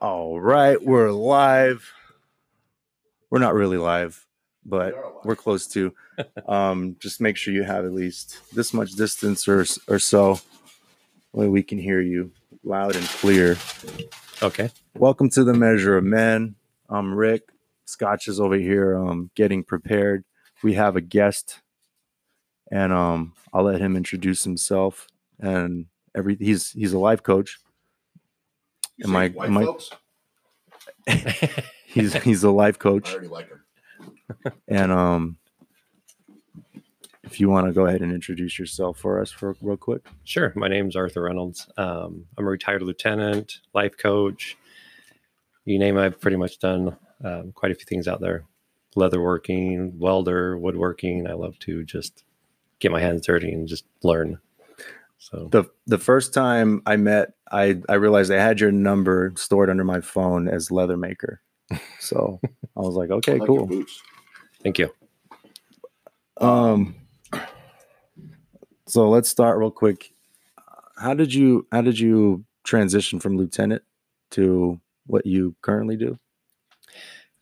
All right, we're live. We're not really live, but We live. we're close to. Um, just make sure you have at least this much distance or or so, where we can hear you loud and clear. Okay. Welcome to the Measure of Men. I'm Rick. Scotch is over here, um, getting prepared. We have a guest, and um, I'll let him introduce himself. And every he's he's a life coach. You Am I- white am I- He's he's a life coach. I coach. already like him. And um, if you want to go ahead and introduce yourself for us for real quick. sure. My name's Arthur Reynolds. Um, I'm a retired lieutenant, life coach. You name it, I've pretty much done um, quite a few things out there leatherworking, welder, woodworking. I love to just get my hands dirty and just learn. So, the The first time I met, I I realized I had your number stored under my phone as leather maker. So I was like, okay, like cool. thank you. Um, so let's start real quick. How did you how did you transition from lieutenant to what you currently do?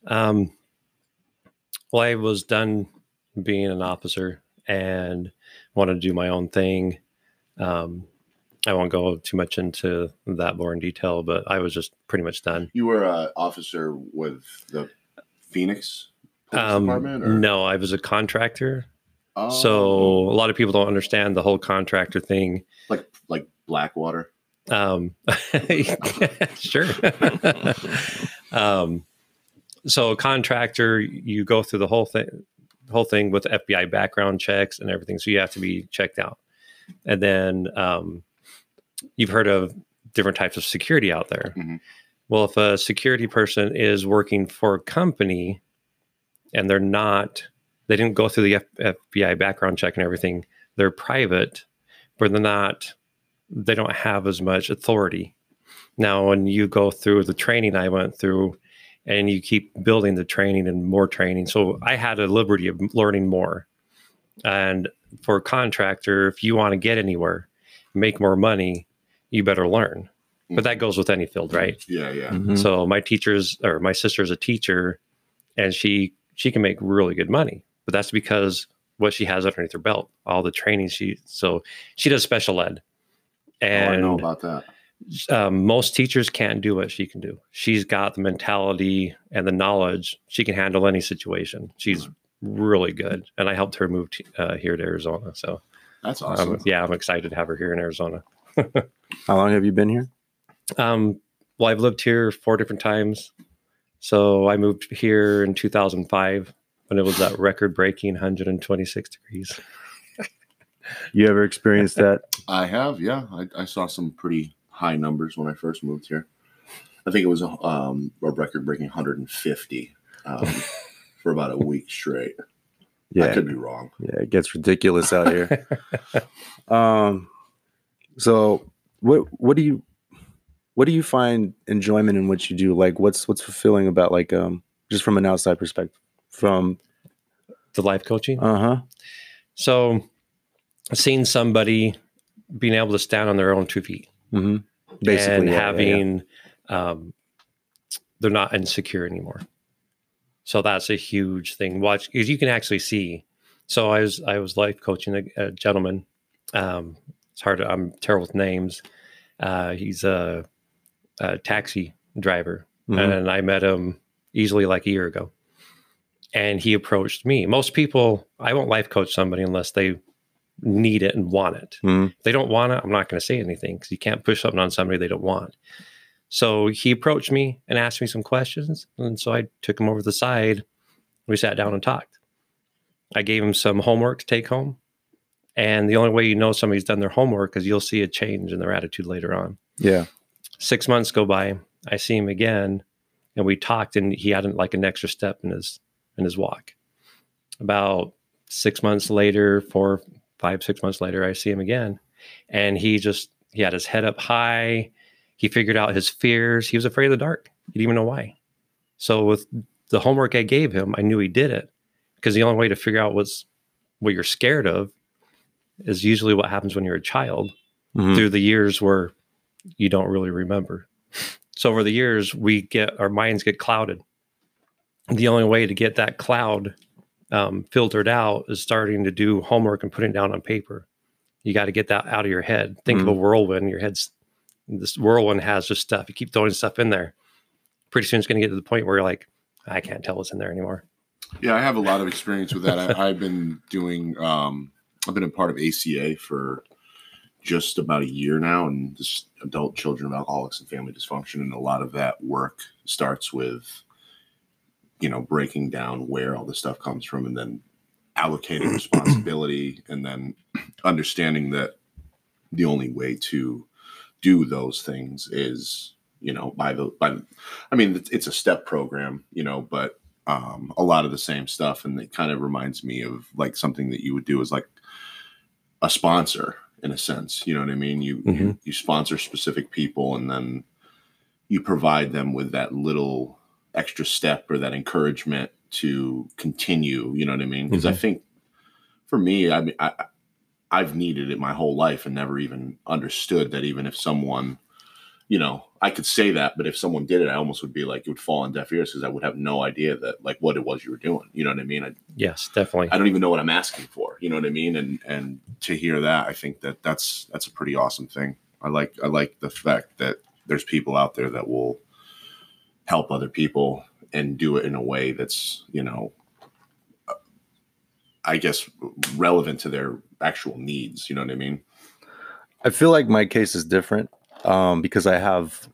Um, well, I was done being an officer and wanted to do my own thing. Um, I won't go too much into that more in detail, but I was just pretty much done. You were an officer with the Phoenix Police Um, Department? Or? no, I was a contractor. Oh, So a lot of people don't understand the whole contractor thing. like like Blackwater. Um, sure. um, so a contractor, you go through the whole thing, whole thing with FBI background checks and everything. So you have to be checked out. And then um, you've heard of different types of security out there. Mhm. Well, if a security person is working for a company and they're not, they didn't go through the F- FBI background check and everything, they're private, but they're not they don't have as much authority. Now, when you go through the training I went through, and you keep building the training and more training, so I had a liberty of learning more. And for a contractor, if you want to get anywhere, make more money, you better learn. But that goes with any field, right? Yeah, yeah. Mhm. So my teachers or my sister's a teacher, and she she can make really good money, but that's because what she has underneath her belt, all the training she so she does special ed, oh, I know about that. um, most teachers can't do what she can do. She's got the mentality and the knowledge. She can handle any situation. She's really good, and I helped her move to, uh, here to Arizona. So That's um, awesome. yeah, I'm excited to have her here in Arizona. How long have you been here? Um, well, I've lived here four different times. So I moved here in 2005 when it was that record breaking 126 degrees. You ever experienced that? I have, yeah. I, I saw some pretty high numbers when I first moved here. I think it was um, a record breaking 150 um, for about a week straight. I Yeah, could be wrong. yeah, it gets ridiculous out here. Um, so what what do you what do you find enjoyment in what you do? Like, what's what's fulfilling about like um just from an outside perspective? From The life coaching. uh huh So seeing somebody being able to stand on their own two feet hmm basically and yeah, yeah, yeah. having, Um, they're not insecure anymore. So that's a huge thing. Watch because you can actually see. So I was I was life coaching a, a gentleman. Um, it's hard. To, I'm terrible with names. Uh, he's a, a taxi driver, Mhm. and I met him easily like a year ago. And he approached me. Most people, I won't life coach somebody unless they need it and want it. Mhm. If they don't want it, I'm not going to say anything because you can't push something on somebody they don't want. So he approached me and asked me some questions. And so I took him over to the side. We sat down and talked. I gave him some homework to take home. And the only way you know somebody's done their homework is you'll see a change in their attitude later on. yeah. Six months go by. I see him again, and we talked, and he had like an extra step in his in his walk. About six months later, four, five, six months later, I see him again, and he just he had his head up high. He figured out his fears. He was afraid of the dark. He didn't even know why. So with the homework I gave him, I knew he did it because the only way to figure out what's what you're scared of is usually what happens when you're a child Mhm. through the years where you don't really remember. So over the years, we get our minds get clouded. The only way to get that cloud um, filtered out is starting to do homework and putting it down on paper. You got to get that out of your head. Think of a whirlwind. Your head's this whirlwind has just stuff. You keep throwing stuff in there. Pretty soon, it's going to get to the point where you're like, I can't tell what's in there anymore. Yeah, I have a lot of experience with that. I, I've been doing, um, I've been a part of ACA for just about a year now, and this adult children of alcoholics and family dysfunction, and a lot of that work starts with, you know, breaking down where all the stuff comes from, and then allocating responsibility, and then understanding that the only way to do those things is, you know, by the by. The, I mean, it's, it's a step program, you know, but um, a lot of the same stuff, and it kind of reminds me of like something that you would do as like a sponsor in a sense. You know what I mean? You, Mhm. you you sponsor specific people, and then you provide them with that little extra step or that encouragement to continue. You know what I mean? Because I Mhm. think for me, I mean, I I've needed it my whole life and never even understood that even if someone you know, I could say that, but if someone did it, I almost would be like it would fall on deaf ears because I would have no idea that like what it was you were doing. You know what I mean? I, Yes, definitely. I don't even know what I'm asking for. You know what I mean? And and to hear that, I think that that's that's a pretty awesome thing. I like I like the fact that there's people out there that will help other people and do it in a way that's you know, I guess relevant to their actual needs. You know what I mean? I feel like my case is different um, because I have,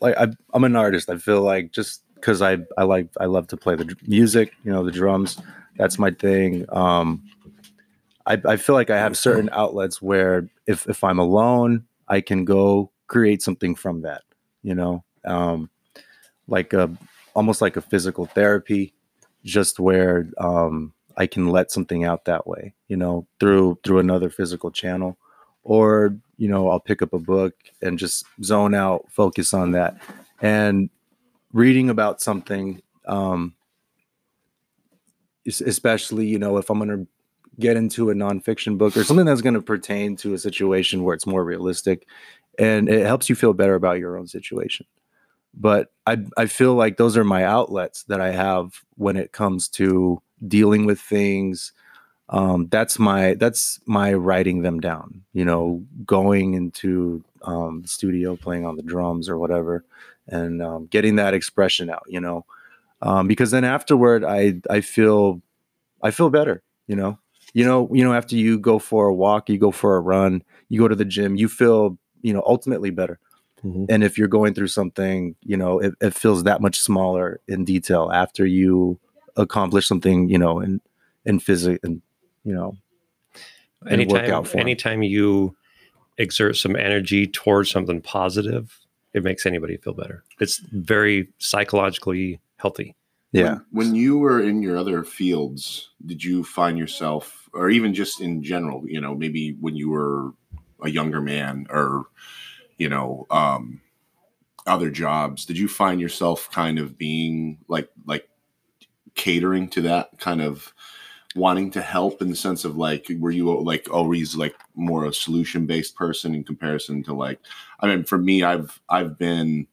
like, I, I'm an artist. I feel like just because I I like I love to play the music, you know, the drums. That's my thing. Um, I I feel like I have certain outlets where if if I'm alone, I can go create something from that. You know, um, like a almost like a physical therapy, just where um, I can let something out that way. You know, through through another physical channel or you know i'll pick up a book and just zone out focus on that and reading about something um especially you know if i'm going to get into a nonfiction book or something that's going to pertain to a situation where it's more realistic and it helps you feel better about your own situation but i i feel like those are my outlets that i have when it comes to dealing with things um, that's my that's my writing them down you know going into um, the studio playing on the drums or whatever and um, getting that expression out you know? Um, because then afterward i i feel i feel better you know? You know you know after you go for a walk you go for a run you go to the gym you feel you know ultimately better. Mhm. and if you're going through something you know it, it feels that much smaller in detail after you accomplish something you know in in physics and you know and anytime, workout form. anytime you exert some energy towards something positive, it makes anybody feel better. It's very psychologically healthy. yeah When, when you were in your other fields, did you find yourself, or even just in general, you know, maybe when you were a younger man or, you know, um, other jobs, did you find yourself kind of being like, like catering to that kind of wanting to help in the sense of like, were you like always like more a solution based person in comparison to like, I mean, for me, I've, I've been,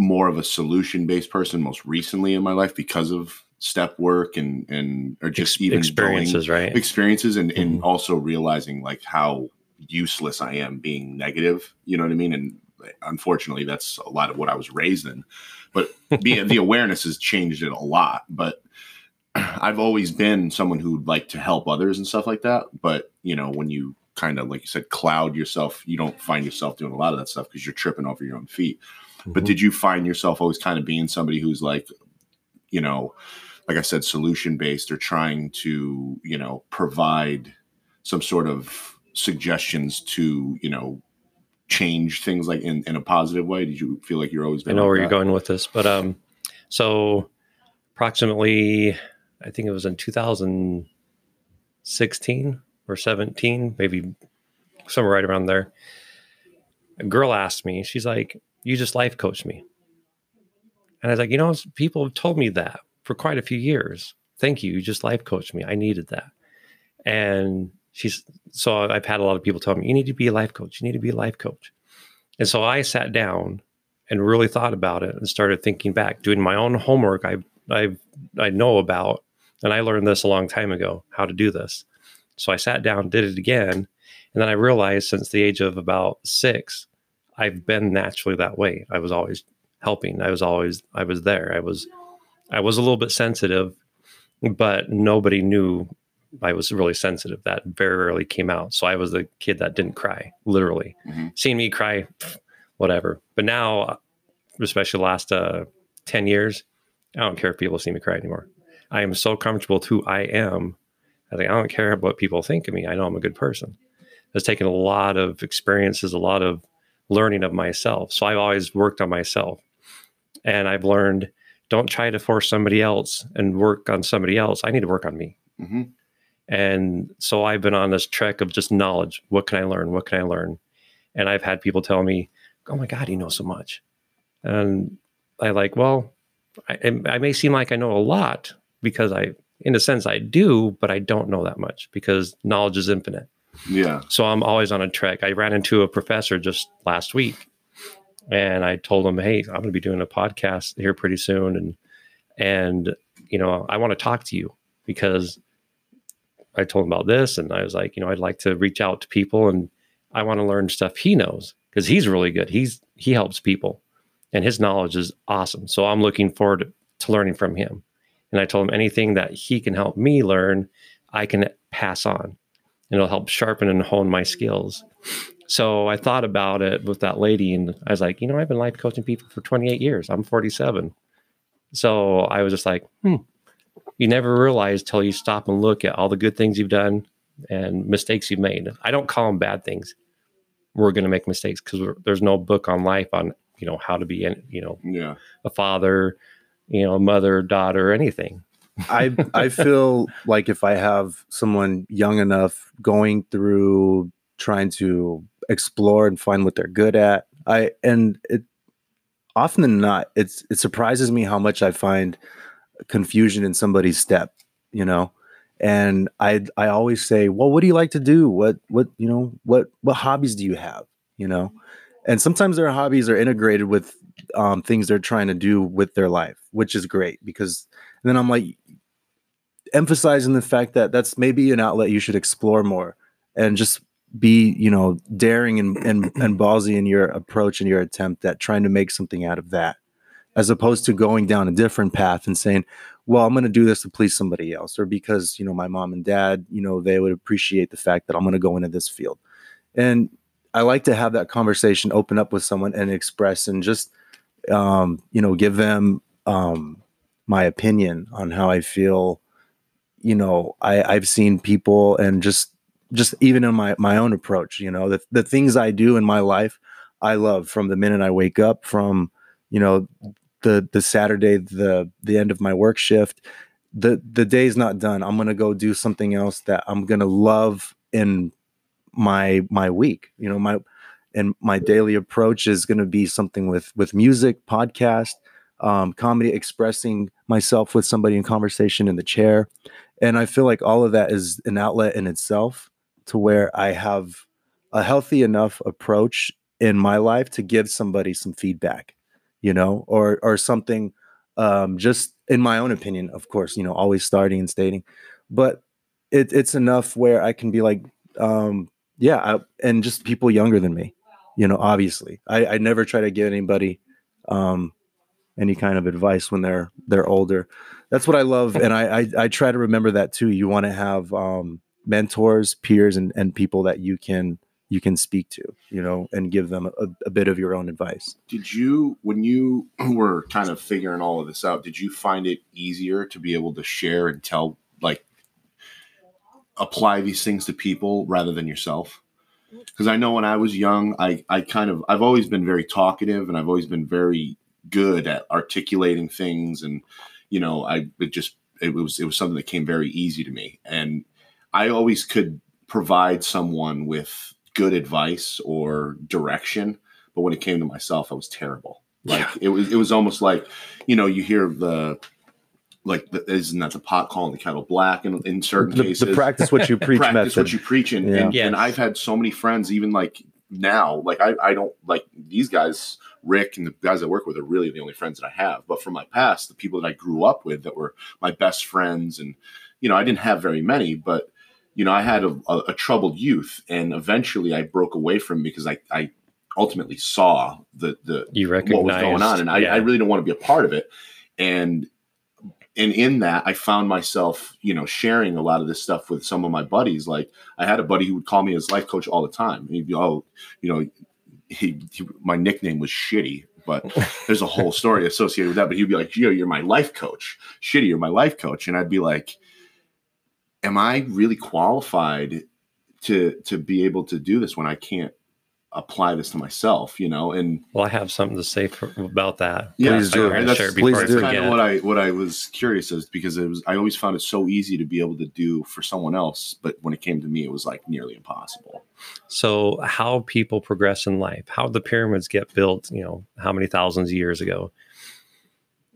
more of a solution based person most recently in my life because of step work and and or just Ex- even experiences, going- right? experiences and and Mhm. also realizing like how useless I am being negative you know what I mean and unfortunately that's a lot of what I was raised in. But being the awareness has changed it a lot but I've always been someone who'd like to help others and stuff like that. But you know when you kind of like you said cloud yourself you don't find yourself doing a lot of that stuff because you're tripping over your own feet. But Mhm. did you find yourself always kind of being somebody who's like you know like i said solution based or trying to you know provide some sort of suggestions to you know change things like in, in a positive way did you feel like you're always I know like where you're going with this, but um, so approximately, I think it was in 2016 or 17, maybe somewhere right around there. A girl asked me, she's like, "You just life coached me," and I was like, "You know, people have told me that for quite a few years. Thank you. You just life coached me. I needed that." And she's so I've had a lot of people tell me, "You need to be a life coach. You need to be a life coach." And so I sat down and really thought about it and started thinking back, doing my own homework. I I I know about, and I learned this a long time ago how to do this. So I sat down, did it again, and then I realized since the age of about six, I've been naturally that way. I was always helping. I was always I was there. I was I was a little bit sensitive, but nobody knew I was really sensitive. That very rarely came out. So I was the kid that didn't cry, literally. Mhm. Seeing me cry, whatever. But now, especially the last uh, 10 years, I don't care if people see me cry anymore. I am so comfortable with who I am. I think I don't care what people think of me. I know I'm a good person. It's taken a lot of experiences, a lot of learning of myself. So I've always worked on myself. And I've learned don't try to force somebody else and work on somebody else. I need to work on me. hmm And so I've been on this trek of just knowledge. What can I learn? What can I learn? And I've had people tell me, "Oh my God, you know so much," and I like, well, I, I may seem like I know a lot because I, in a sense, I do, but I don't know that much because knowledge is infinite. Yeah. So I'm always on a trek. I ran into a professor just last week, and I told him, "Hey, I'm going to be doing a podcast here pretty soon, and and you know, I want to talk to you because I told him about this, and I was like, you know, I'd like to reach out to people, and I want to learn stuff he knows because he's really good. He's he helps people, and his knowledge is awesome. So I'm looking forward to, learning from him. And I told him anything that he can help me learn, I can pass on and it'll help sharpen and hone my skills. So I thought about it with that lady, and I was like, you know, I've been life coaching people for 28 years. I'm 47. So I was just like, hmm, you never realize till you stop and look at all the good things you've done and mistakes you've made. I don't call them bad things. We're going to make mistakes because there's no book on life on, you know, how to be, in, you know, Yeah. a father, you know, a mother, daughter, anything. I I feel like if I have someone young enough going through trying to explore and find what they're good at, I and it often than not, it's it surprises me how much I find confusion in somebody's step, you know. And I I always say, well, what do you like to do? What what you know what what hobbies do you have? You know, and sometimes their hobbies are integrated with um, things they're trying to do with their life, which is great because then I'm like emphasizing the fact that that's maybe an outlet you should explore more and just be, you know, daring and and, and ballsy in your approach and your attempt at trying to make something out of that, as opposed to going down a different path and saying, well, I'm going to do this to please somebody else, or because you know my mom and dad, you know, they would appreciate the fact that I'm going to go into this field, and I like to have that conversation, open up with someone, and express and just, um, you know, give them um, my opinion on how I feel. You know, I, I've seen people and just just even in my my own approach, you know, the the things I do in my life, I love from the minute I wake up, from you know the the Saturday, the the end of my work shift. The the day's not done. I'm gonna go do something else that I'm gonna love in my my week. You know, my and my daily approach is gonna be something with with music, podcast, um, comedy, expressing myself with somebody in conversation in the chair. And I feel like all of that is an outlet in itself to where I have a healthy enough approach in my life to give somebody some feedback, you know, or or something um just in my own opinion, of course, you know, always starting and stating, but it, it's enough where I can be like, um, yeah, I, and just people younger than me, you know, obviously. I, I never try to give anybody um any kind of advice when they're they're older. That's what I love, and I I, I try to remember that too. You want to have um, mentors, peers, and and people that you can you can speak to, you know, and give them a, a bit of your own advice. Did you, when you were kind of figuring all of this out, did you find it easier to be able to share and tell, like, apply these things to people rather than yourself? Because I know when I was young, I, I kind of, I've always been very talkative and I've always been very good at articulating things. And, you know, I, it just, it was, it was something that came very easy to me. And I always could provide someone with good advice or direction. But when it came to myself, I was terrible. Like it was, it was almost like, you know, you hear the, like, the, isn't that the pot calling the kettle black in, in certain The, cases? the practice what you preach practice method. what you preach. And, Yeah. and, Yes. and I've had so many friends, even like now, like I, I don't like these guys, Rick and the guys I work with are really the only friends that I have. But from my past, the people that I grew up with that were my best friends, and you know, I didn't have very many, but you know, I had a, a, a troubled youth, and eventually I broke away from because I, I ultimately saw the the You what was going on, and I, yeah. I really don't want to be a part of it. And and in that, I found myself, you know, sharing a lot of this stuff with some of my buddies. Like I had a buddy who would call me his life coach all the time. He'd be, oh, you know, he, he my nickname was Shitty, but there's a whole story associated with that. But he'd be like, yo, you're my life coach. Shitty, you're my life coach, and I'd be like, am I really qualified to to be able to do this when I can't apply this to myself? You know, and Well, I have something to say for, about that. Yeah, Please do. I'm That's- share please do. kind of what I what I was curious as because it was I always found it so easy to be able to do for someone else, but when it came to me, it was like nearly impossible. So, how people progress in life, how the pyramids get built, you know, how many thousands of years ago.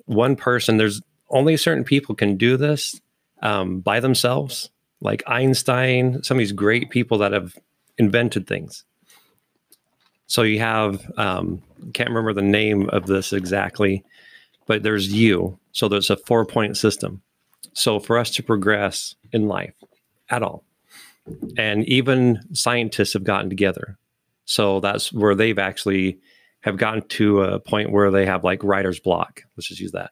One person, there's only certain people can do this um, by themselves, like Einstein, some of these great people that have invented things. So, you have, um, can't remember the name of this exactly, but there's you. So, there's a four point system. So, for us to progress in life at all, and even scientists have gotten together so that's where they've actually have gotten to a point where they have like writer's block let's just use that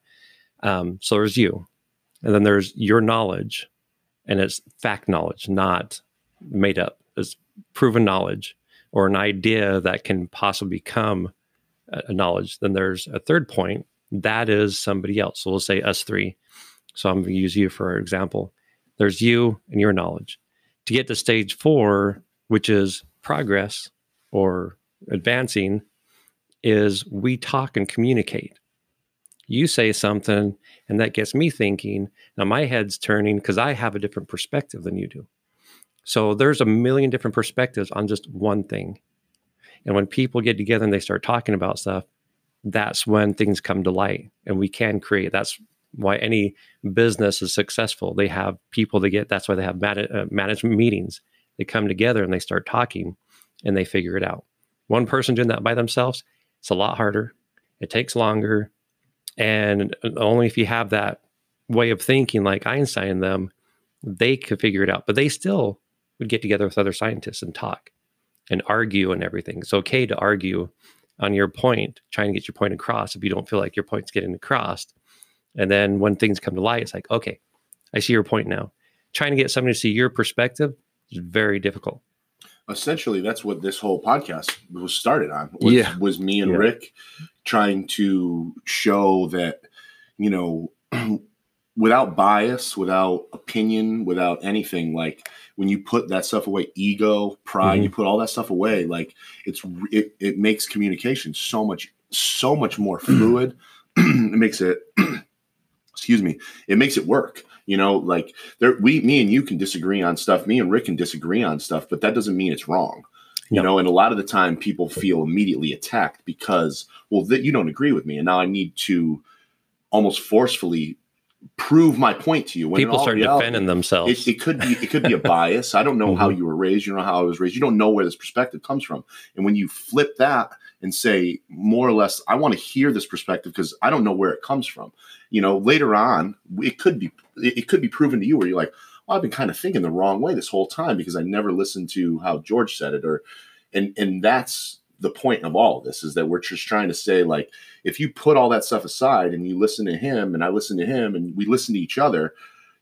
um, so there's you and then there's your knowledge and it's fact knowledge not made up. It's proven knowledge or an idea that can possibly become a knowledge. Then there's a third point that is somebody else. So we'll say us three. So i'm going to use you for example. There's you and your knowledge. To get to stage four, which is progress or advancing, is we talk and communicate. You say something, and that gets me thinking. Now my head's turning because I have a different perspective than you do. So there's a million different perspectives on just one thing. And when people get together and they start talking about stuff, that's when things come to light and we can create. That's why any business is successful. They have people to get. That's why they have man- uh, management meetings. They come together and they start talking, and they figure it out. One person doing that by themselves, it's a lot harder. It takes longer, and only if you have that way of thinking, like Einstein and them, they could figure it out. But they still would get together with other scientists and talk and argue and everything. It's okay to argue on your point, trying to get your point across if you don't feel like your point's getting across. And then when things come to light, it's like, okay, I see your point now. Trying to get somebody to see your perspective is very difficult. Essentially, that's what this whole podcast was started on. Was, Yeah. was me and Yeah. Rick trying to show that you know without bias, without opinion, without anything like when you put that stuff away, ego, pride, you mm-hmm. put all that stuff away, like it's it, it makes communication so much so much more fluid. it makes it excuse me, it makes it work. You know, like there we me and you can disagree on stuff, me and Rick can disagree on stuff, but that doesn't mean it's wrong. You Yep. know, and a lot of the time people feel immediately attacked because, well, that you don't agree with me, and now I need to almost forcefully prove my point to you. When People start reality, defending themselves. it, it could be it could be a bias. I don't know how mm-hmm. you were raised. You don't know how I was raised. You don't know where this perspective comes from. And when you flip that and say more or less, I want to hear this perspective because I don't know where it comes from. You know, later on, it could be it could be proven to you where you're like, I've been kind of thinking the wrong way this whole time because I never listened to how George said it, or and and that's the point of all of this is that we're just trying to say like if you put all that stuff aside and you listen to him and I listen to him and we listen to each other,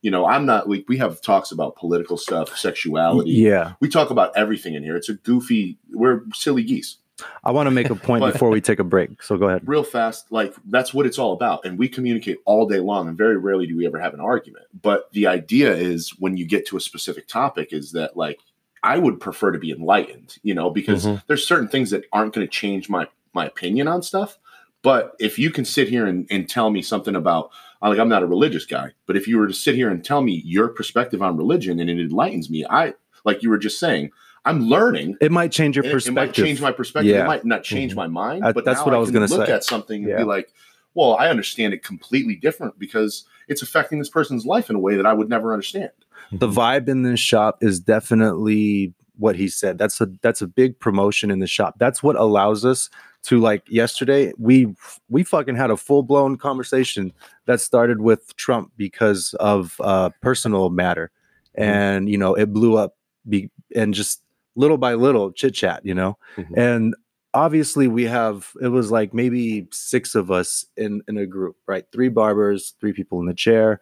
you know, I'm not like we have talks about political stuff, sexuality. Yeah. We talk about everything in here. It's a goofy, we're silly geese. I want to make a point But- before we take a break. So go ahead. Real fast, like that's what it's all about. And we communicate all day long, and very rarely do we ever have an argument. But the idea is when you get to a specific topic, is that like I would prefer to be enlightened, you know, because Mhm. there's certain things that aren't going to change my my opinion on stuff. But if you can sit here and, and tell me something about like I'm not a religious guy, but if you were to sit here and tell me your perspective on religion and it enlightens me, I like you were just saying, I'm learning. It might change your and it- perspective. It might change my perspective. Yeah. It might not change my mind. Uh, but that's what I was gonna say. look at something and Yeah. be like, well, I understand it completely different because it's affecting this person's life in a way that I would never understand. the vibe in this shop is definitely what he said. That's a that's a big promotion in the shop. That's what allows us to like yesterday we we fucking had a full blown conversation that started with Trump because of uh personal matter. And you know, it blew up be, and just little by little chit chat, you know. Mhm. And obviously we have it was like maybe six of us in in a group, right? Three barbers, three people in the chair,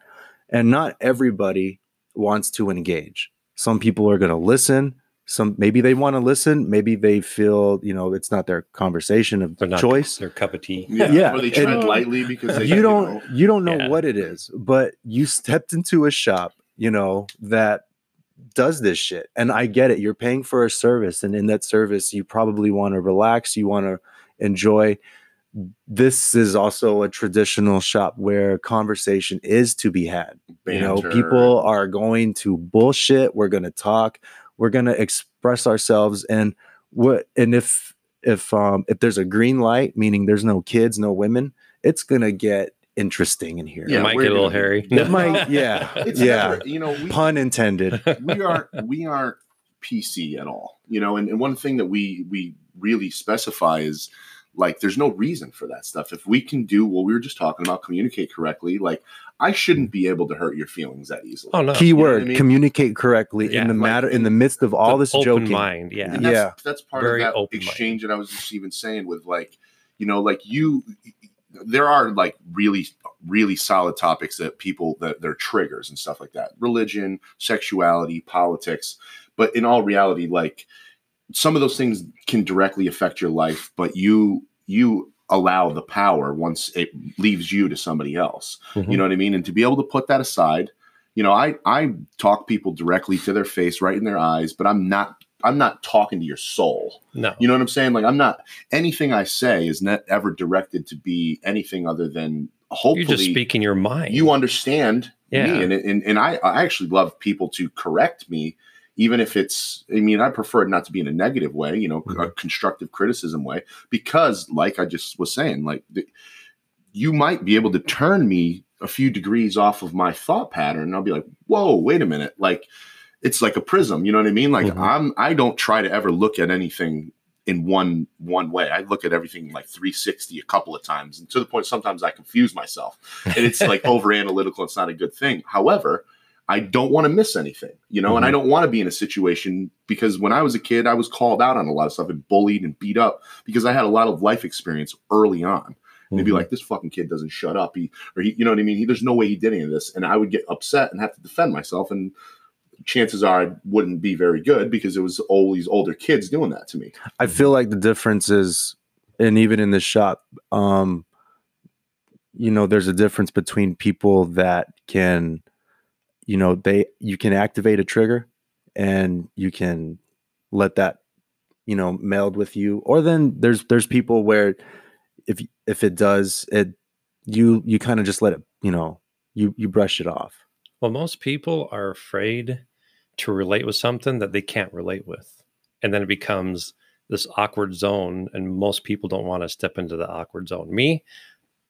and not everybody wants to engage. Some people are going to listen. Some maybe they want to listen. Maybe they feel you know it's not their conversation of They're not choice. their cup of tea. Yeah, Yeah, or they and- tread lightly because they You don't know, you don't know Yeah. what it is, but you stepped into a shop, you know that does this shit, and I get it. You're paying for a service, and in that service, you probably want to relax. You want to enjoy. This is also a traditional shop where conversation is to be had you know people are going to bullshit we're going to talk we're going to express ourselves and what and if if um if there's a green light meaning there's no kids no women it's going to get interesting in here It Yeah, might get a little hairy. it might yeah It's yeah never- you know, we, pun intended we are we aren't PC at all. You know, and, and one thing that we we really specify is like there's no reason for that stuff. If we can do what we were just talking about, communicate correctly, like I shouldn't be able to hurt your feelings that easily. Oh no. keyword I mean? communicate correctly Yeah, in the like, matter in the midst of all The this open joking mind. Yeah. And that's, Yeah. that's part Very of that open-minded. exchange that I was just even saying with like, you know, like you, there are like really, really solid topics that people that they're triggers and stuff like that, religion, sexuality, politics. But in all reality, like some of those things can directly affect your life, but you you allow the power once it leaves you to somebody else. Mhm. You know what I mean? And to be able to put that aside, you know, I I talk people directly to their face, right in their eyes, but I'm not I'm not talking to your soul. no. You know what I'm saying? Like I'm not anything I say is not ever directed to be anything other than hopefully You're just speaking your mind. you understand Yeah. me and, and and I, I actually love people to correct me even if it's i mean i prefer it not to be in a negative way you know a Mhm. constructive criticism way because like i just was saying like the, you might be able to turn me a few degrees off of my thought pattern and i'll be like whoa wait a minute like it's like a prism you know what i mean? Like Mhm. i'm i don't try to ever look at anything in one one way. I look at everything like 360 a couple of times and to the point sometimes i confuse myself and it's like over analytical it's not a good thing. However i don't want to miss anything you know and i don't want to be in a situation because when i was a kid i was called out on a lot of stuff and bullied and beat up because i had a lot of life experience early on. And they'd be Mhm. like this fucking kid doesn't shut up. He or he you know what i mean? He, there's no way he did any of this. And i would get upset and have to defend myself and chances are i wouldn't be very good because it was all these older kids doing that to me I feel like the difference is, and even in the shop, um, you know, there's a difference between people that can, you know, they you can activate a trigger, and you can let that, you know, meld with you, or then there's there's people where, if if it does, it you you kind of just let it, you know, you you brush it off. Well, most people are afraid to relate with something that they can't relate with. And then it becomes this awkward zone. And most people don't want to step into the awkward zone. Me,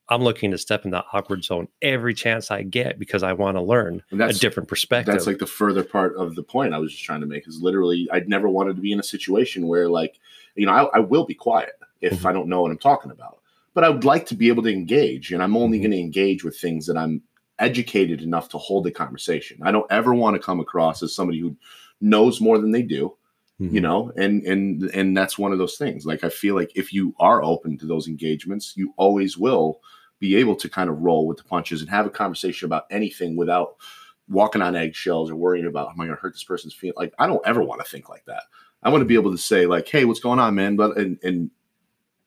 I'm looking to step in the awkward zone every chance I get because I want to learn a different perspective. That's like the further part of the point I was just trying to make is literally I'd never wanted to be in a situation where like you know I, I will be quiet if Mhm. I don't know what I'm talking about, but I would like to be able to engage, and I'm only Mhm. going to engage with things that I'm educated enough to hold a conversation. I don't ever want to come across as somebody who knows more than they do, you mm-hmm. know, and and and that's one of those things. Like I feel like if you are open to those engagements, you always will be able to kind of roll with the punches and have a conversation about anything without walking on eggshells or worrying about am I going to hurt this person's feeling. Like I don't ever want to think like that. I want to be able to say like, "Hey, what's going on, man?" But and and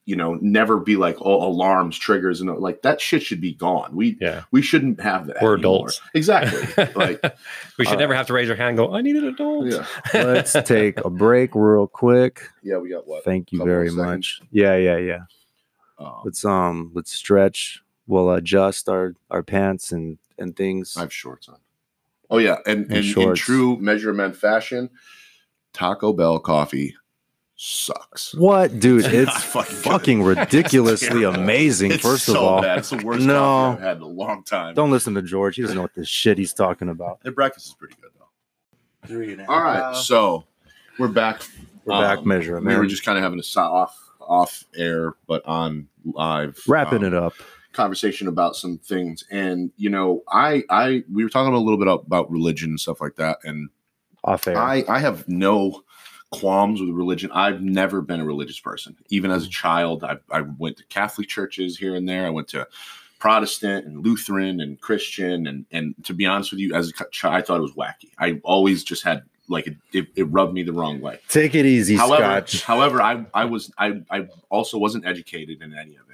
you know, never be like, "Oh, alarms, triggers," and like that shit should be gone. We yeah. we shouldn't have that. We're anymore. adults. exactly. Like, we should uh, never have to raise our hand and go, I need an adult. yeah, Let's take a break real quick. yeah. We got what? Thank you very much. Yeah, yeah, yeah. Um, let's um let's stretch we'll adjust our our pants and and things I have shorts on. Oh yeah, and, And and in true measurement fashion, Taco Bell coffee sucks. what dude I it's fucking- fucking ridiculously It's amazing It's first of all bad. it's the worst No. I've had in a long time. don't listen to george he doesn't know what this shit he's talking about Their breakfast is pretty good though. three and a All right, so we're back. We're back Um, measuring. We were just kind of having a so- off off air, but on live wrapping um, it up. conversation about some things. And you know, I I we were talking a little bit about religion and stuff like that, and Off air. I I have no qualms with religion. I've never been a religious person. Even as a mm. child, I, I went to Catholic churches here and there. I went to Protestant and Lutheran and Christian, and and to be honest with you, as a child, I thought it was wacky. I always just had like it, it, it rubbed me the wrong way. Take it easy, However, Scotch. however, I I was I I also wasn't educated in any of it,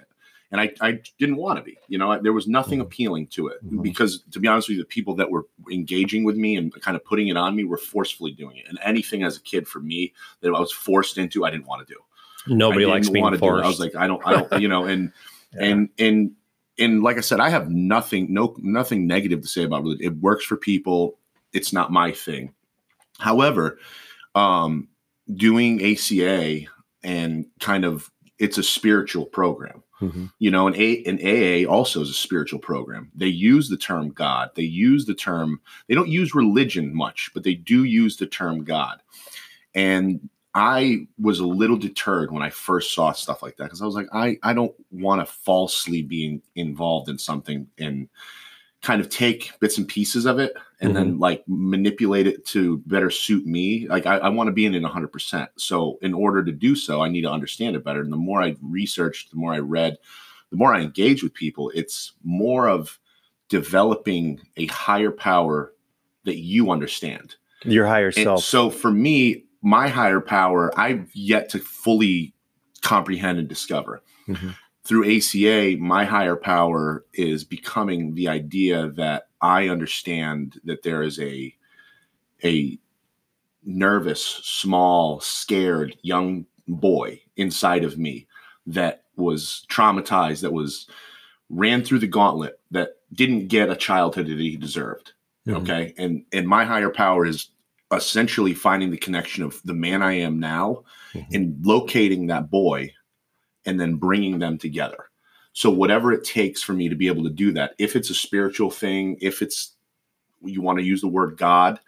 and I I didn't want to be. You know, there was nothing appealing to it Mhm. because to be honest with you, the people that were engaging with me and kind of putting it on me were forcefully doing it. And anything as a kid for me that I was forced into, I didn't want to do. Nobody likes being wanna do it. forced. I was like, I don't, I don't, you know, and Yeah. and and and like I said, I have nothing, no, nothing negative to say about religion. It works for people. It's not my thing. However, um, doing ACA and kind of it's a spiritual program. Mhm. You know, an A an AA also is a spiritual program. They use the term God. They use the term. They don't use religion much, but they do use the term God. And I was a little deterred when I first saw stuff like that because I was like, I I don't want to falsely be in- involved in something and kind of take bits and pieces of it and then like manipulate it to better suit me. Like I, I want to be in it 100%. So in order to do so, I need to understand it better. And the more I researched, the more I read, the more I engage with people, it's more of developing a higher power that you understand. Your higher And self. so for me, my higher power, I've yet to fully comprehend and discover. Mhm. Through ACA, my higher power is becoming the idea that I understand that there is a a nervous, small, scared young boy inside of me that was traumatized, that was ran through the gauntlet, that didn't get a childhood that he deserved Mhm. okay and and my higher power is essentially finding the connection of the man i am now Mhm. and locating that boy and then bringing them together so whatever it takes for me to be able to do that if it's a spiritual thing if it's you want to use the word god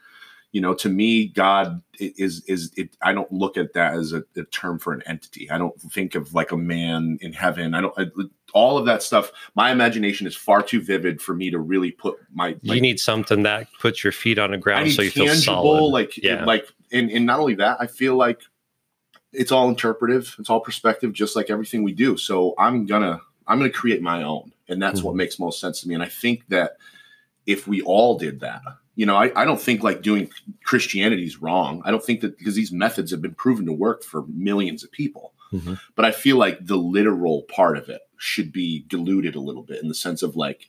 you know to me god is is it i don't look at that as a, a term for an entity i don't think of like a man in heaven i don't I, all of that stuff my imagination is far too vivid for me to really put my you need something that puts your feet on the ground so you feel solid. like Yeah. like and, and not only that, I feel like it's all interpretive, it's all perspective, just like everything we do. So I'm gonna I'm gonna create my own, and that's what makes most sense to me. And I think that if we all did that, you know, I, I don't think like doing Christianity is wrong. I don't think that because these methods have been proven to work for millions of people. Mhm. But I feel like the literal part of it should be diluted a little bit in the sense of like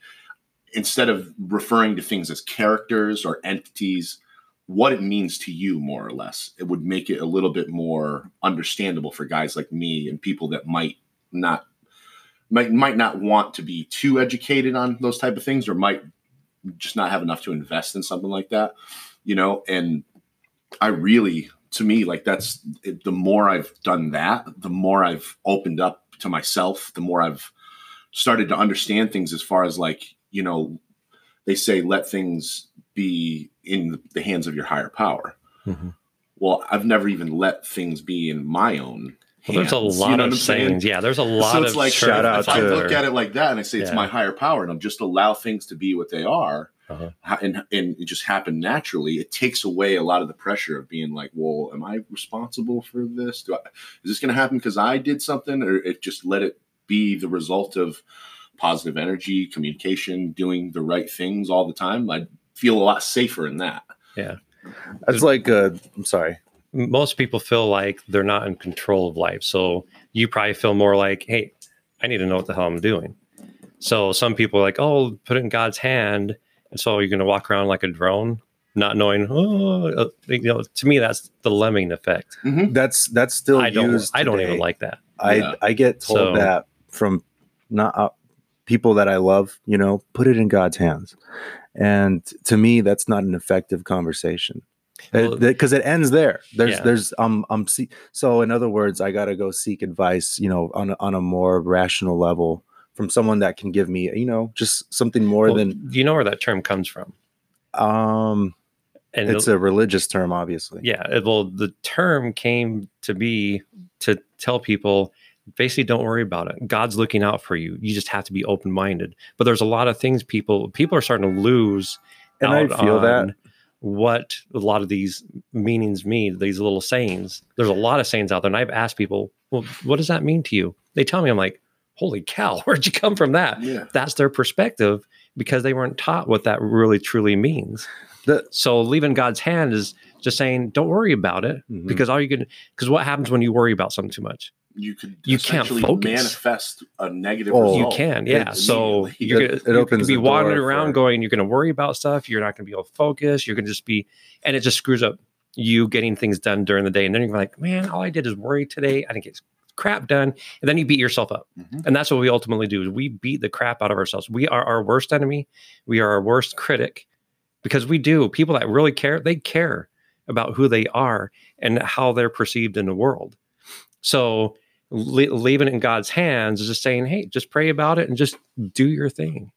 instead of referring to things as characters or entities, what it means to you, more or less. It would make it a little bit more understandable for guys like me and people that might not might might not want to be too educated on those type of things or might just not have enough to invest in something like that, you know. And I really, to me, like that's it, the more I've done that, the more I've opened up to myself, the more I've started to understand things as far as like you know they say let things be in the hands of your higher power Mhm. well i've never even let things be in my own Well, there's a hands. You lot know of I'm saying? Yeah, there's a lot so it's of like shout of out if i to- look at it like that and i say it's Yeah. my higher power and i'm just allow things to be what they are Uh-huh. and, and it just happen naturally it takes away a lot of the pressure of being like well am i responsible for this Do I, is this going to happen because i did something or it just let it be the result of positive energy communication doing the right things all the time i feel a lot safer in that Yeah. It's like uh I'm sorry. most people feel like they're not in control of life. So you probably feel more like, hey, I need to know what the hell I'm doing. So some people are like, oh, put it in God's hand. And so you're going to walk around like a drone, not knowing, oh, uh, you know, to me, that's the lemming effect. That's that's still I don't, used. I don't today. even like that. I Yeah. I get told So- that from not uh, people that I love. You know, put it in God's hands, and to me, that's not an effective conversation Well- because it, ends there. There's Yeah. there's um um see, so in other words, I got to go seek advice. You know, on a, on a more rational level from someone that can give me you know just something more Well, than do you know where that term comes from? um and it's a religious term, obviously. yeah, it- well, the term came to be to tell people basically don't worry about it. God's looking out for you. You just have to be open minded. But there's a lot of things people people are starting to lose And I feel that. what a lot of these meanings mean, these little sayings. There's a lot of sayings out there. And I've asked people, well, what does that mean to you? They tell me, I'm like, holy cow, where'd you come from that? Yeah. That's their perspective because they weren't taught what that really truly means. The- so leaving God's hand is just saying, don't worry about it Mhm. because all you can, because what happens when you worry about something too much? You could You can't focus. manifest a negative Oh, result. You can, yeah. It's So you're It- gonna, it you're opens gonna be the wandering around for- going, you're going to worry about stuff. You're not going to be able to focus. You're going to just be, and it just screws up you getting things done during the day. And then you're like, man, all I did is worry today. I didn't get crap done. And then you beat yourself up. Mhm. And that's what we ultimately do is we beat the crap out of ourselves. We are our worst enemy. We are our worst critic because we do. People that really care, they care about who they are and how they're perceived in the world. So le- leaving it in God's hands is just saying, hey, just pray about it and just do your thing.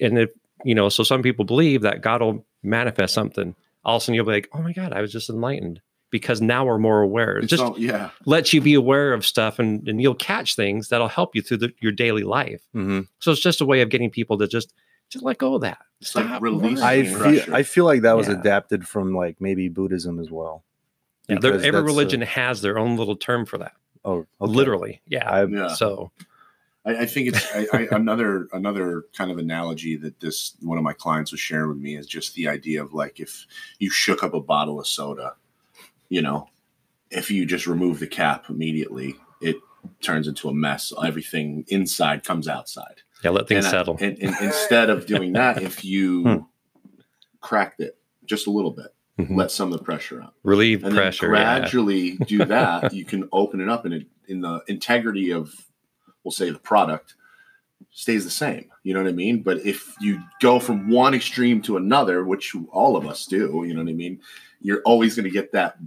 And if, you know, so some people believe that God will manifest something. All of a sudden you'll be like, oh my God, I was just enlightened because now we're more aware. It just all- yeah. lets you be aware of stuff and, and you'll catch things that'll help you through the, your daily life. Mhm. So it's just a way of getting people to just, just let go of that. It's like Stop releasing. I Pressure. feel I feel like that was Yeah. adapted from like maybe Buddhism as well. Yeah, there- every that's, religion has their own little term for that. oh, okay. Literally. Yeah. I, Yeah. So I, I think it's I, I, another another kind of analogy that this one of my clients was sharing with me is just the idea of like if you shook up a bottle of soda, you know, if you just remove the cap immediately, it turns into a mess. Everything inside comes outside. yeah, let things and, I- settle. and, and instead of doing that, if you Hmm. cracked it just a little bit, Mhm. let some of the pressure out Relieve and pressure. then yeah. gradually do that you can open it up and it, in the integrity of we'll say the product stays the same. You know what i mean? But if you go from one extreme to another which all of us do you know what i mean? You're always going to get that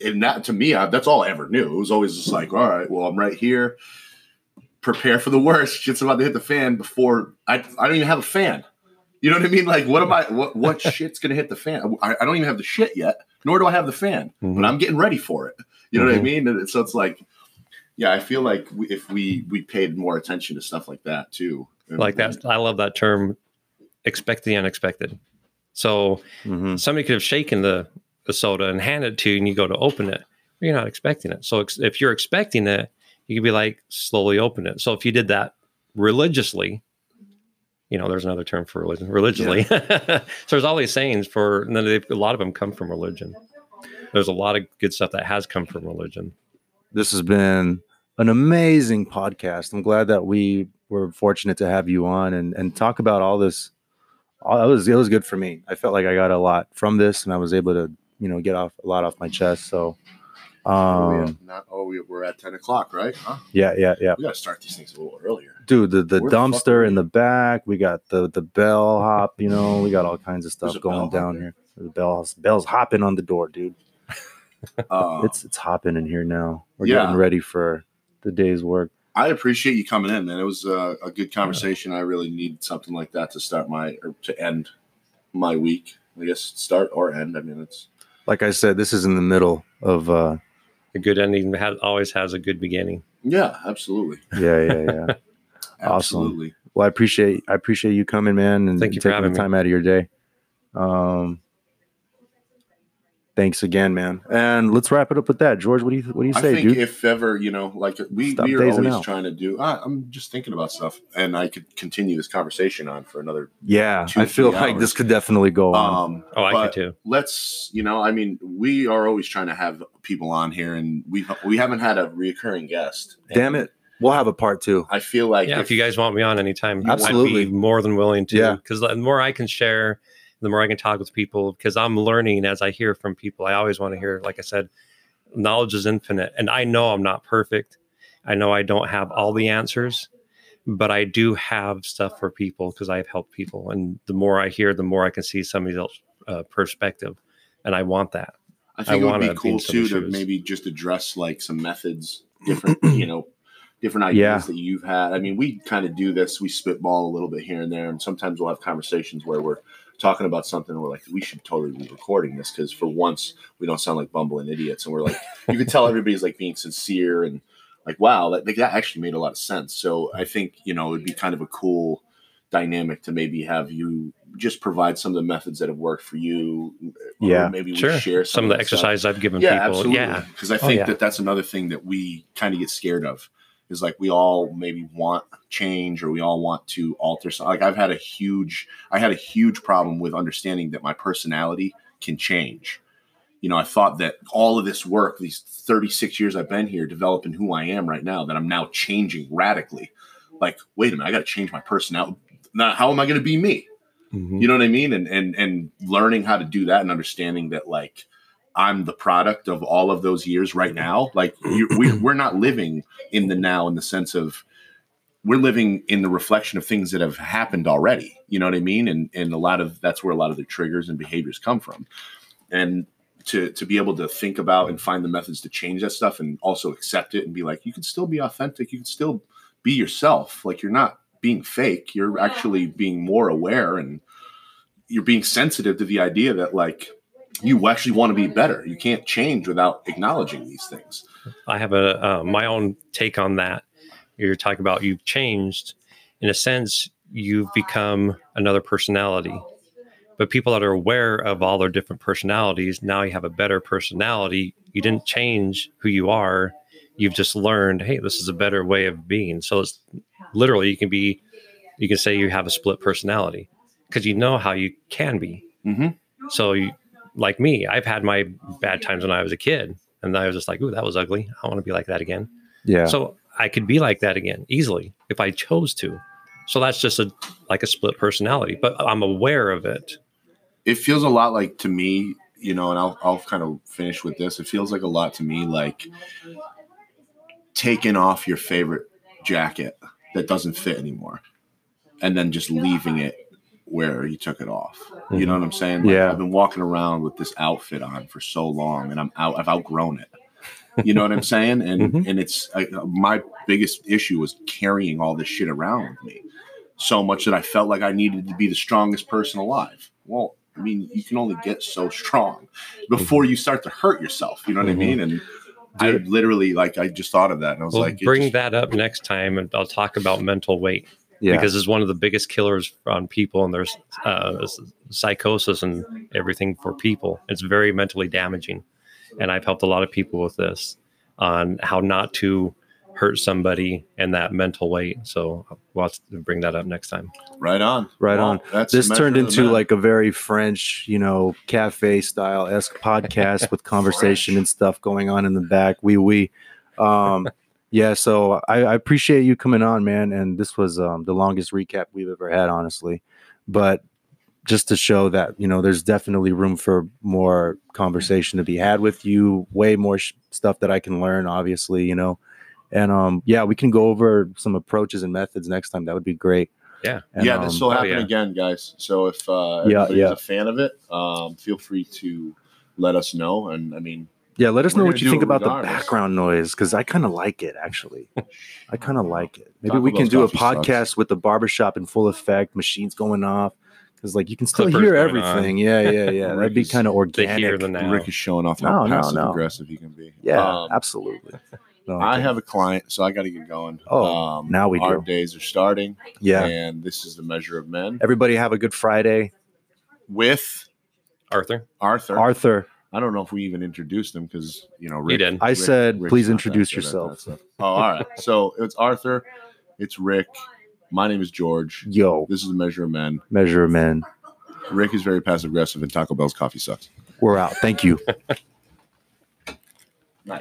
and that to me I, that's all i ever knew. It was always just like all right well i'm right here. Prepare for the worst. Shit's about to hit the fan before i, I don't even have a fan you know what I mean? Like, what am I? What what shit's gonna hit the fan? I, I don't even have the shit yet, nor do I have the fan, Mhm. but I'm getting ready for it. You know what I Mhm. mean? And so it's like, yeah, I feel like we, if we we paid more attention to stuff like that too, like that. I love that term, expect the unexpected. So mhm. somebody could have shaken the, the soda and handed it to you and you go to open it. You're not expecting it. So ex- if you're expecting it, you could be like, slowly open it. So if you did that religiously, you know, there's another term for religion, religiously. so there's all these sayings for, and then a lot of them come from religion. There's a lot of good stuff that has come from religion. This has been an amazing podcast. I'm glad that we were fortunate to have you on and and talk about all this. All, it was it was good for me. I felt like I got a lot from this, and I was able to you know get off a lot off my chest. So, um, not, oh, we, we're at ten o'clock, right? Huh? yeah, yeah, yeah. We got to start these things a little earlier. dude the, the Where the dumpster in the back we got the the bell hop you know we got all kinds of stuff There's a bell going down here the bells bells hopping on the door dude Uh, it's it's hopping in here now we're Yeah. getting ready for the day's work I appreciate you coming in, man. It was a, a good conversation. I really need something like that to start my or to end my week. I guess start or end. I mean, it's like i said this is in the middle of uh A good ending has, always has a good beginning. yeah, absolutely, yeah yeah yeah Awesome. absolutely. well i appreciate i appreciate you coming man and Thank you for taking having the me. time out of your day um thanks again man and let's wrap it up with that george what do you what do you I say think dude if ever, you know, like we, Stop we are always out. trying to do, I, I'm just thinking about stuff and I could continue this conversation on for another, yeah two, i feel three like hours. this could definitely go on um, Oh, I could too. let's, you know, I mean, we are always trying to have people on here and we, we haven't had a reoccurring guest. damn it we'll have a part two I feel like yeah, if, you guys want me on anytime, Absolutely. I'd be more than willing to. Yeah. Because the more I can share, the more I can talk with people. Because I'm learning as I hear from people. I always want to hear, like I said, knowledge is infinite, and I know I'm not perfect. I know I don't have all the answers, but I do have stuff for people because I've helped people. And the more I hear, the more I can see somebody else's uh, perspective, and I want that. I think I it would be cool too to maybe just address like some methods, different, you know, different ideas Yeah. that you've had. I mean, we kind of do this. We spitball a little bit here and there, and sometimes we'll have conversations where we're talking about something and we're like, we should totally be recording this because for once we don't sound like bumbling idiots. And we're like, you can tell everybody's like being sincere and like, wow, that, that actually made a lot of sense. So I think you know it'd be kind of a cool dynamic to maybe have you just provide some of the methods that have worked for you. or Yeah. maybe we Sure. share Some of the exercises I've given Yeah, people. absolutely. Yeah. Because I Oh, think yeah. that that's another thing that we kind of get scared of is like we all maybe want change or we all want to alter something. Like I've had a huge, I had a huge problem with understanding that my personality can change. You know, I thought that all of this work, these 36 years I've been here, developing who I am right now, that I'm now changing radically. Like, wait a minute, I got to change my personality. Now, how am I going to be me? Mhm. you know what i mean and and and learning how to do that and understanding that like i'm the product of all of those years right now. Like you, we, we're not living in the now in the sense of we're living in the reflection of things that have happened already. You know what i mean? And and a lot of that's where a lot of the triggers and behaviors come from. And to to be able to think about and find the methods to change that stuff and also accept it and be like you can still be authentic. You can still be yourself. Like you're not being fake. You're actually being more aware and you're being sensitive to the idea that like you actually want to be better you can't change without acknowledging these things I have a uh, my own take on that. You're talking about you've changed. In a sense, you've become another personality. But people that are aware of all their different personalities, now you have a better personality. You didn't change who you are. You've just learned, hey, this is a better way of being. So it's literally you can be, you can say you have a split personality because you know how you can be. Mhm. So you, like me, I've had my oh, bad times when I was a kid, and I was just like, "Ooh, that was ugly. I want to be like that again." Yeah. So I could be like that again easily if I chose to. So that's just a like a split personality, but I'm aware of it. it feels a lot like to me you know and I'll, I'll kind of finish with this it feels like a lot to me like taking off your favorite jacket that doesn't fit anymore and then just leaving it where he took it off. You know what i'm saying? Like, Yeah. i've been walking around with this outfit on for so long and i'm out i've outgrown it. You know what i'm saying? And Mhm. and it's I, my biggest issue was carrying all this shit around with me so much that i felt like i needed to be the strongest person alive. Well i mean you can only get so strong before you start to hurt yourself. You know what Mhm. i mean? And i literally like i just thought of that and i was We'll like bring just- that up next time, and I'll talk about mental weight yeah. because it's one of the biggest killers on people, and there's uh, psychosis and everything for people. It's very mentally damaging, and I've helped a lot of people with this on how not to hurt somebody and that mental weight. So we'll have to bring that up next time. right on Right Well, on. that's this turned measure of the into like a very French, you know, cafe style esque podcast with conversation and stuff going on in the back. We we, um, yeah. So I, I appreciate you coming on, man. And this was um, the longest recap we've ever had, honestly. But just to show that you know, there's definitely room for more conversation to be had with you. Way more sh- stuff that I can learn, obviously, you know. And um, yeah, we can go over some approaches and methods next time. That would be great. Yeah. And, yeah, this um, will oh, happen yeah. again, guys. So if uh, Yeah, everybody's yeah. a fan of it, um, feel free to let us know. And I mean, Yeah, let us We're know what you think it about the background noise because I kind of like it actually. I kind of like it. Maybe Taco we can Bell's do a coffee sucks. podcast with the barbershop in full effect, machines going off because like you can still Clippers hear going on. everything. Yeah, yeah, yeah. That'd be Rick is- kind of They hear organic. the now. Rick is showing off No, how no, passive no. aggressive he can be. Yeah, Um, absolutely. No, I okay. have a client, so I got to get going. Oh, um, now we our do. days are starting, Yeah. and this is the measure of men Everybody have a good Friday. with Arthur, Arthur. Arthur, I don't know if we even introduced him because you know you Rick. did. I said, Rick's please introduce good at that yourself. Oh, all right. So it's Arthur, it's Rick. My name is George. Yo, This is the measure of men. measure of men. Rick is very passive aggressive, and Taco Bell's coffee sucks. We're out. Thank you.